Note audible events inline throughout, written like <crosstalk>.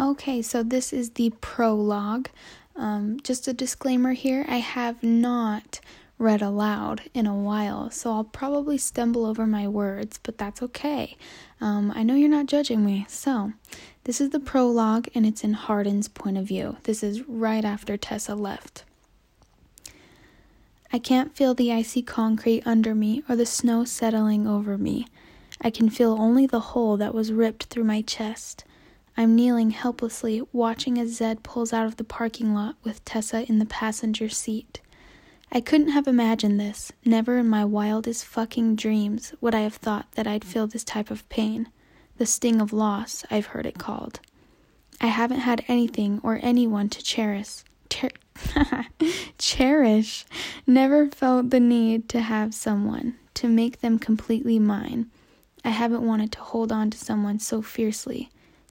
Okay, so this is the prologue. Um, just a disclaimer here I have not read aloud in a while, so I'll probably stumble over my words, but that's okay. Um, I know you're not judging me. So, this is the prologue, and it's in Hardin's point of view. This is right after Tessa left. I can't feel the icy concrete under me or the snow settling over me. I can feel only the hole that was ripped through my chest. I'm kneeling helplessly, watching as Zed pulls out of the parking lot with Tessa in the passenger seat. I couldn't have imagined this. Never in my wildest fucking dreams would I have thought that I'd feel this type of pain. The sting of loss, I've heard it called. I haven't had anything or anyone to cherish. Ter- <laughs> cherish. Never felt the need to have someone, to make them completely mine. I haven't wanted to hold on to someone so fiercely.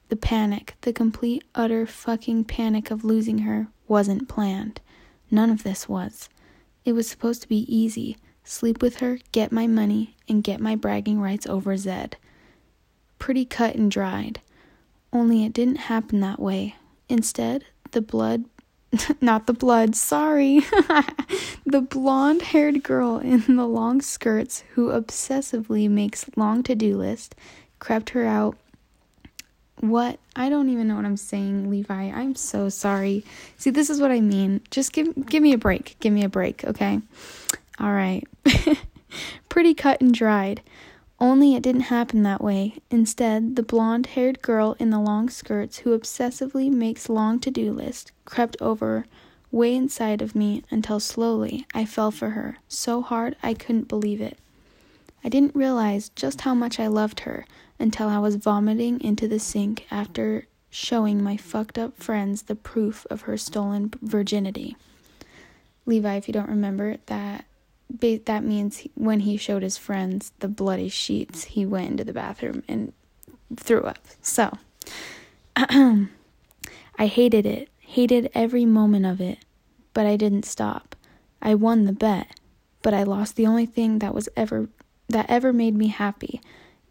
The panic, the complete, utter fucking panic of losing her, wasn't planned. None of this was. It was supposed to be easy sleep with her, get my money, and get my bragging rights over Zed. Pretty cut and dried. Only it didn't happen that way. Instead, the blood <laughs> not the blood, sorry. <laughs> the blonde haired girl in the long skirts who obsessively makes long to do list crept her out what? I don't even know what I'm saying, Levi. I'm so sorry. See, this is what I mean. Just give give me a break. Give me a break, okay? All right. <laughs> Pretty cut and dried. Only it didn't happen that way. Instead, the blonde haired girl in the long skirts who obsessively makes long to do list crept over way inside of me until slowly I fell for her, so hard I couldn't believe it. I didn't realize just how much I loved her until I was vomiting into the sink after showing my fucked up friends the proof of her stolen virginity. Levi, if you don't remember, that that means when he showed his friends the bloody sheets, he went into the bathroom and threw up. So, <clears throat> I hated it, hated every moment of it, but I didn't stop. I won the bet, but I lost the only thing that was ever that ever made me happy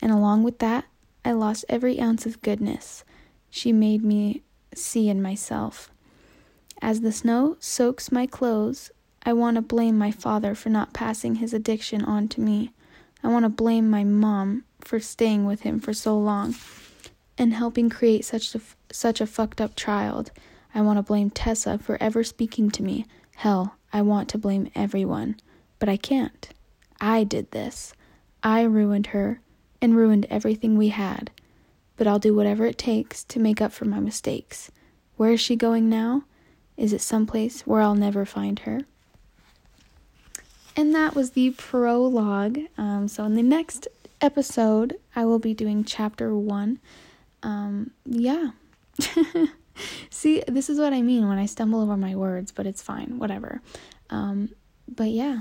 and along with that, I lost every ounce of goodness she made me see in myself. As the snow soaks my clothes, I want to blame my father for not passing his addiction on to me. I want to blame my mom for staying with him for so long and helping create such a, such a fucked up child. I want to blame Tessa for ever speaking to me. Hell, I want to blame everyone, but I can't. I did this. I ruined her and ruined everything we had. But I'll do whatever it takes to make up for my mistakes. Where is she going now? Is it someplace where I'll never find her? And that was the prologue. Um, so, in the next episode, I will be doing chapter one. Um, yeah. <laughs> See, this is what I mean when I stumble over my words, but it's fine, whatever. Um, but yeah.